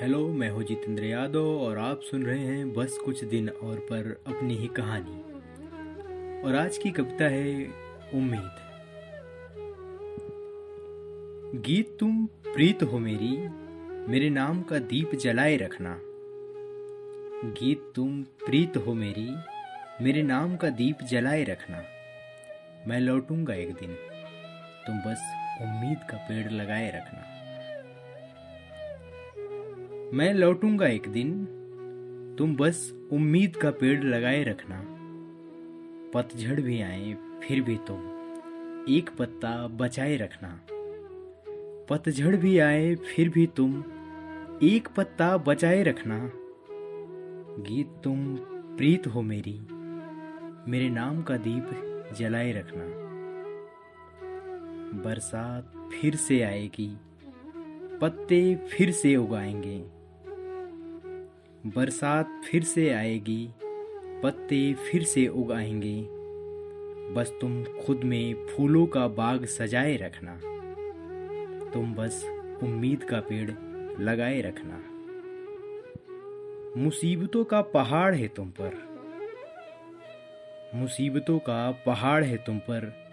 Hello, मैं हूँ जितेंद्र यादव और आप सुन रहे हैं बस कुछ दिन और पर अपनी ही कहानी। और आज की कविता है उम्मीद। गीत तुम प्रीत हो मेरी, मेरे नाम का दीप जलाए रखना। गीत तुम प्रीत हो मेरी, मेरे नाम का दीप जलाए रखना। मैं लौटूँगा एक दिन, तुम बस उम्मीद का पेड़ लगाए रखना। मैं लौटूँगा एक दिन। तुम बस उम्मीद का पेड़ लगाए रखना। पतझड़ भी आए, फिर भी तुम एक पत्ता बचाए रखना। पतझड़ भी आए, फिर भी तुम एक पत्ता बचाए रखना। गीत तुम, प्रीत हो मेरी, मेरे नाम का दीप जलाए रखना। बरसात फिर से आएगी, पत्ते फिर से उगाएँगे। बरसात फिर से आएगी, पत्ते फिर से उगाएँगे। बस तुम खुद में फूलों का बाग सजाए रखना। तुम बस उम्मीद का पेड़ लगाए रखना। मुसीबतों का पहाड़ है तुम पर। मुसीबतों का पहाड़ है तुम पर।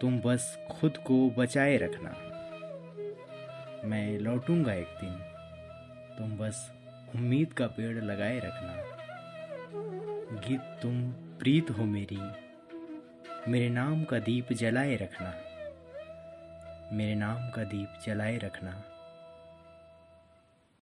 तुम बस खुद को बचाए रखना। मैं लौटूँगा एक दिन। तुम बस उम्मीद का पेड़ लगाए रखना। गीत, तुम प्रीत हो मेरी। मेरे नाम का दीप जलाए रखना। मेरे नाम का दीप जलाए रखना।